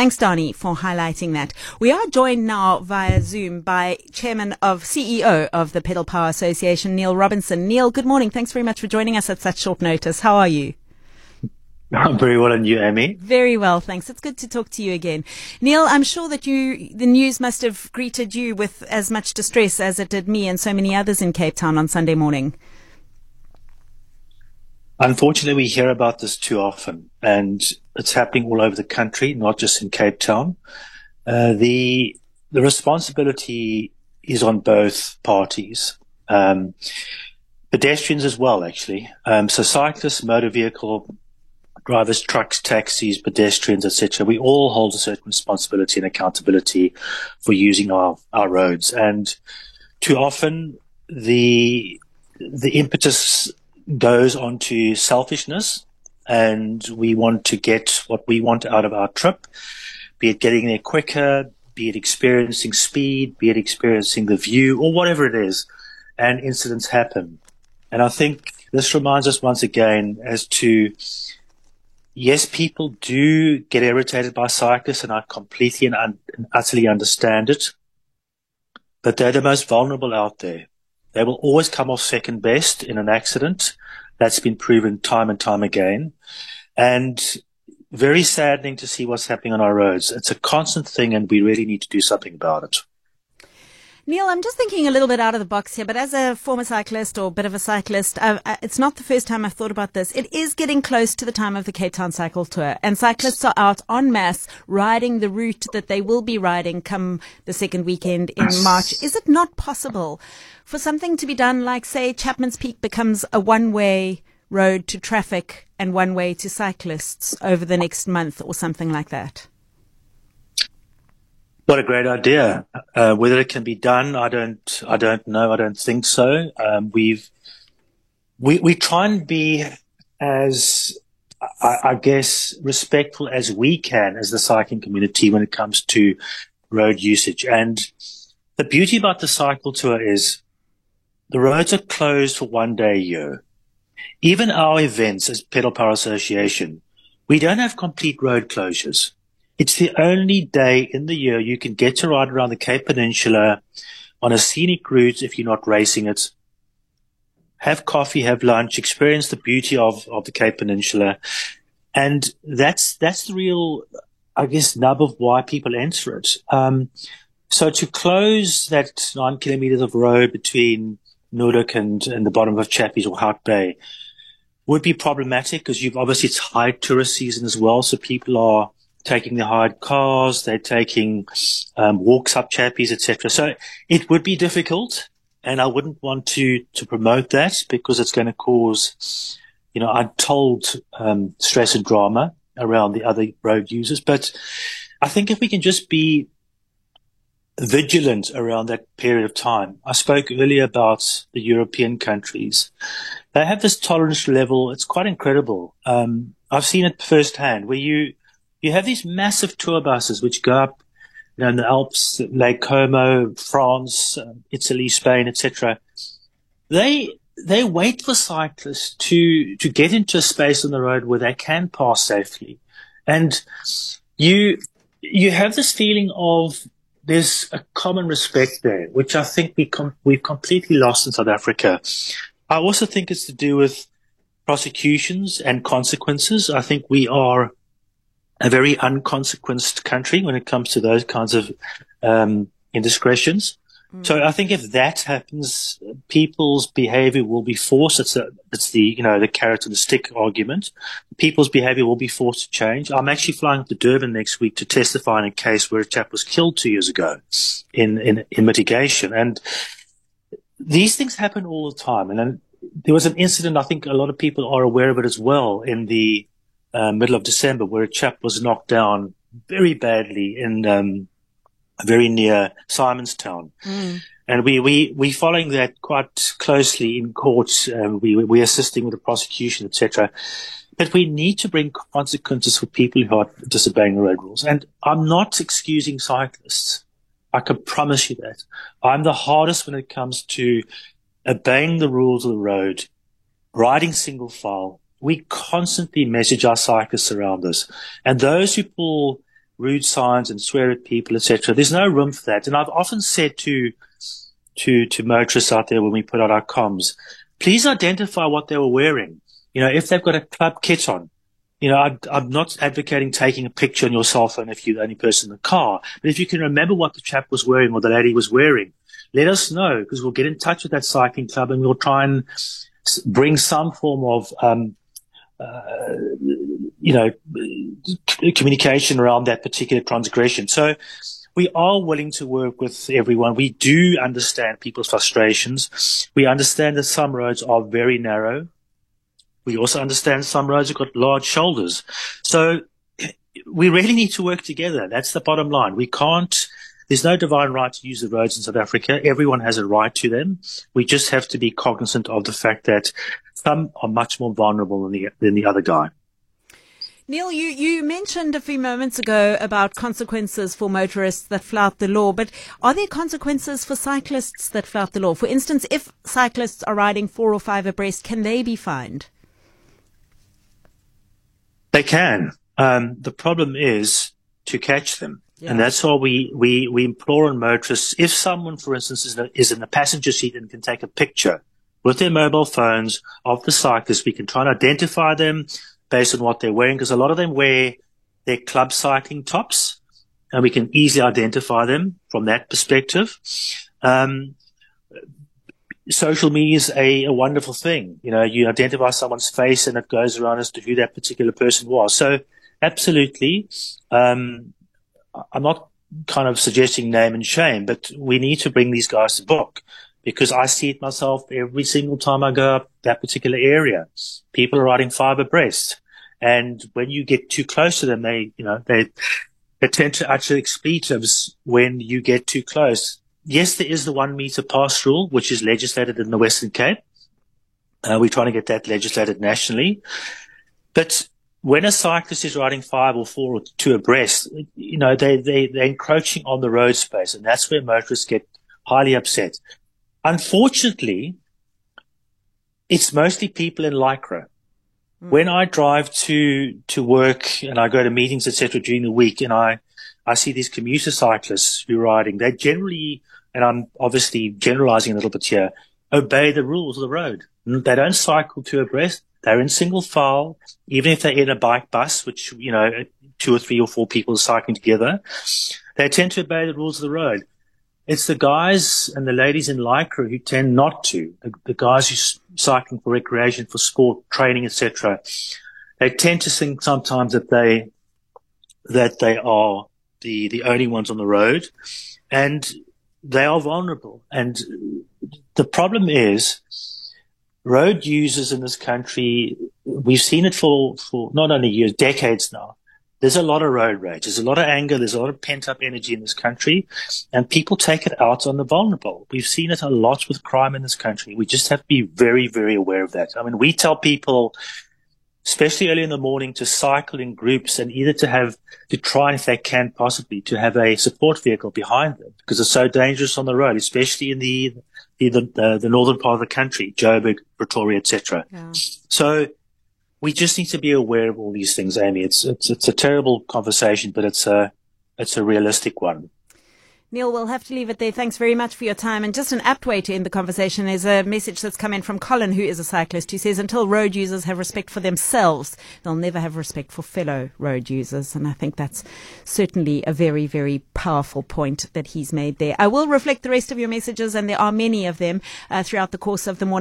Thanks, Donnie, for highlighting that. We are joined now via Zoom by Chairman of CEO of the Pedal Power Association, Neil Robinson. Neil, good morning. Thanks very much for joining us at such short notice. How are you? I'm very well, and you, Amy? Very well, thanks. It's good to talk to you again. Neil, I'm sure that you, the news must have greeted you with as much distress as it did me and so many others in Cape Town on Sunday morning. Unfortunately, we hear about this too often, and it's happening all over the country, not just in Cape Town. Uh, the the responsibility is on both parties, um, pedestrians as well, actually. Um, so cyclists, motor vehicle drivers, trucks, taxis, pedestrians, etc. We all hold a certain responsibility and accountability for using our our roads, and too often the the impetus goes on to selfishness and we want to get what we want out of our trip, be it getting there quicker, be it experiencing speed, be it experiencing the view or whatever it is. And incidents happen. And I think this reminds us once again as to yes, people do get irritated by cyclists and I completely and, un- and utterly understand it, but they're the most vulnerable out there. They will always come off second best in an accident. That's been proven time and time again. And very saddening to see what's happening on our roads. It's a constant thing and we really need to do something about it. Neil, I'm just thinking a little bit out of the box here, but as a former cyclist or a bit of a cyclist, uh, uh, it's not the first time I've thought about this. It is getting close to the time of the Cape Town Cycle Tour, and cyclists are out en masse riding the route that they will be riding come the second weekend in March. Is it not possible for something to be done like, say, Chapman's Peak becomes a one way road to traffic and one way to cyclists over the next month or something like that? What a great idea! Uh, whether it can be done, I don't, I don't know. I don't think so. Um, we've, we, we try and be as, I, I, guess, respectful as we can as the cycling community when it comes to road usage. And the beauty about the cycle tour is the roads are closed for one day a year. Even our events as Pedal Power Association, we don't have complete road closures. It's the only day in the year you can get to ride around the Cape Peninsula on a scenic route if you're not racing it. Have coffee, have lunch, experience the beauty of, of the Cape Peninsula. And that's, that's the real, I guess, nub of why people enter it. Um, so to close that nine kilometers of road between Noordhoek and, and the bottom of Chappies or Hout Bay would be problematic because you've obviously it's high tourist season as well. So people are taking the hired cars, they're taking um, walks up chappies, etc. So it would be difficult, and I wouldn't want to to promote that because it's going to cause, you know, untold um, stress and drama around the other road users. But I think if we can just be vigilant around that period of time. I spoke earlier about the European countries. They have this tolerance level. It's quite incredible. Um, I've seen it firsthand where you you have these massive tour buses which go up you in the Alps, Lake Como, France, uh, Italy, Spain, etc. They they wait for cyclists to to get into a space on the road where they can pass safely, and you you have this feeling of there's a common respect there, which I think we com- we've completely lost in South Africa. I also think it's to do with prosecutions and consequences. I think we are a very unconsequenced country when it comes to those kinds of um, indiscretions. Mm. So I think if that happens, people's behavior will be forced. It's, a, it's the, you know, the carrot and the stick argument. People's behavior will be forced to change. I'm actually flying to Durban next week to testify in a case where a chap was killed two years ago in, in, in mitigation. And these things happen all the time. And then there was an incident, I think a lot of people are aware of it as well in the uh, middle of December, where a chap was knocked down very badly in um, very near Simonstown. Mm. And we, we, we following that quite closely in court. Um, we, we're assisting with the prosecution, etc. But we need to bring consequences for people who are disobeying the road rules. And I'm not excusing cyclists. I can promise you that. I'm the hardest when it comes to obeying the rules of the road, riding single file, we constantly message our cyclists around this. And those who pull rude signs and swear at people, etc. There's no room for that. And I've often said to to to motorists out there when we put out our comms, please identify what they were wearing. You know, if they've got a club kit on, you know, I, I'm not advocating taking a picture on your cell phone if you're the only person in the car. But if you can remember what the chap was wearing or the lady was wearing, let us know because we'll get in touch with that cycling club and we'll try and bring some form of, um, uh, you know, communication around that particular transgression. So we are willing to work with everyone. We do understand people's frustrations. We understand that some roads are very narrow. We also understand some roads have got large shoulders. So we really need to work together. That's the bottom line. We can't, there's no divine right to use the roads in South Africa. Everyone has a right to them. We just have to be cognizant of the fact that some are much more vulnerable than the, than the other guy. Neil, you, you mentioned a few moments ago about consequences for motorists that flout the law, but are there consequences for cyclists that flout the law? For instance, if cyclists are riding four or five abreast, can they be fined? They can. Um, the problem is to catch them. Yeah. And that's why we, we, we implore on motorists, if someone, for instance, is, is in the passenger seat and can take a picture with their mobile phones of the cyclists. we can try and identify them based on what they're wearing, because a lot of them wear their club cycling tops and we can easily identify them from that perspective. Um, social media is a, a, wonderful thing. You know, you identify someone's face and it goes around as to who that particular person was. So absolutely. Um, I'm not kind of suggesting name and shame, but we need to bring these guys to book because I see it myself every single time I go up that particular area. People are riding five abreast. And when you get too close to them, they, you know, they, they tend to utter expletives when you get too close yes, there is the one meter pass rule, which is legislated in the Western Cape. Uh, we're trying to get that legislated nationally. But when a cyclist is riding five or four or two abreast, you know, they, they, they're encroaching on the road space. And that's where motorists get highly upset. Unfortunately, it's mostly people in Lycra. Mm. When I drive to, to work and I go to meetings, etc., during the week and I, I see these commuter cyclists who are riding, they generally, and I'm obviously generalizing a little bit here, obey the rules of the road. They don't cycle two abreast. They're in single file, even if they're in a bike bus, which, you know, two or three or four people are cycling together. They tend to obey the rules of the road. It's the guys and the ladies in Lycra who tend not to. The, the guys who cycling for recreation, for sport, training, etc. They tend to think sometimes that they that they are the, the only ones on the road and they are vulnerable. And the problem is road users in this country, we've seen it for, for not only years, decades now. There's a lot of road rage. There's a lot of anger. There's a lot of pent up energy in this country and people take it out on the vulnerable. We've seen it a lot with crime in this country. We just have to be very, very aware of that. I mean, we tell people especially early in the morning to cycle in groups and either to have, to try if they can possibly to have a support vehicle behind them because it's so dangerous on the road, especially in the, the, the, the northern part of the country, Joburg, Pretoria, etc. Yeah. So we just need to be aware of all these things, Amy. It's, it's, it's a terrible conversation, but it's a, it's a realistic one. Neil, we'll have to leave it there. Thanks very much for your time. And just an apt way to end the conversation is a message that's come in from Colin, who is a cyclist, who says, until road users have respect for themselves, they'll never have respect for fellow road users. And I think that's certainly a very, very powerful point that he's made there. I will reflect the rest of your messages, and there are many of them uh, throughout the course of the morning.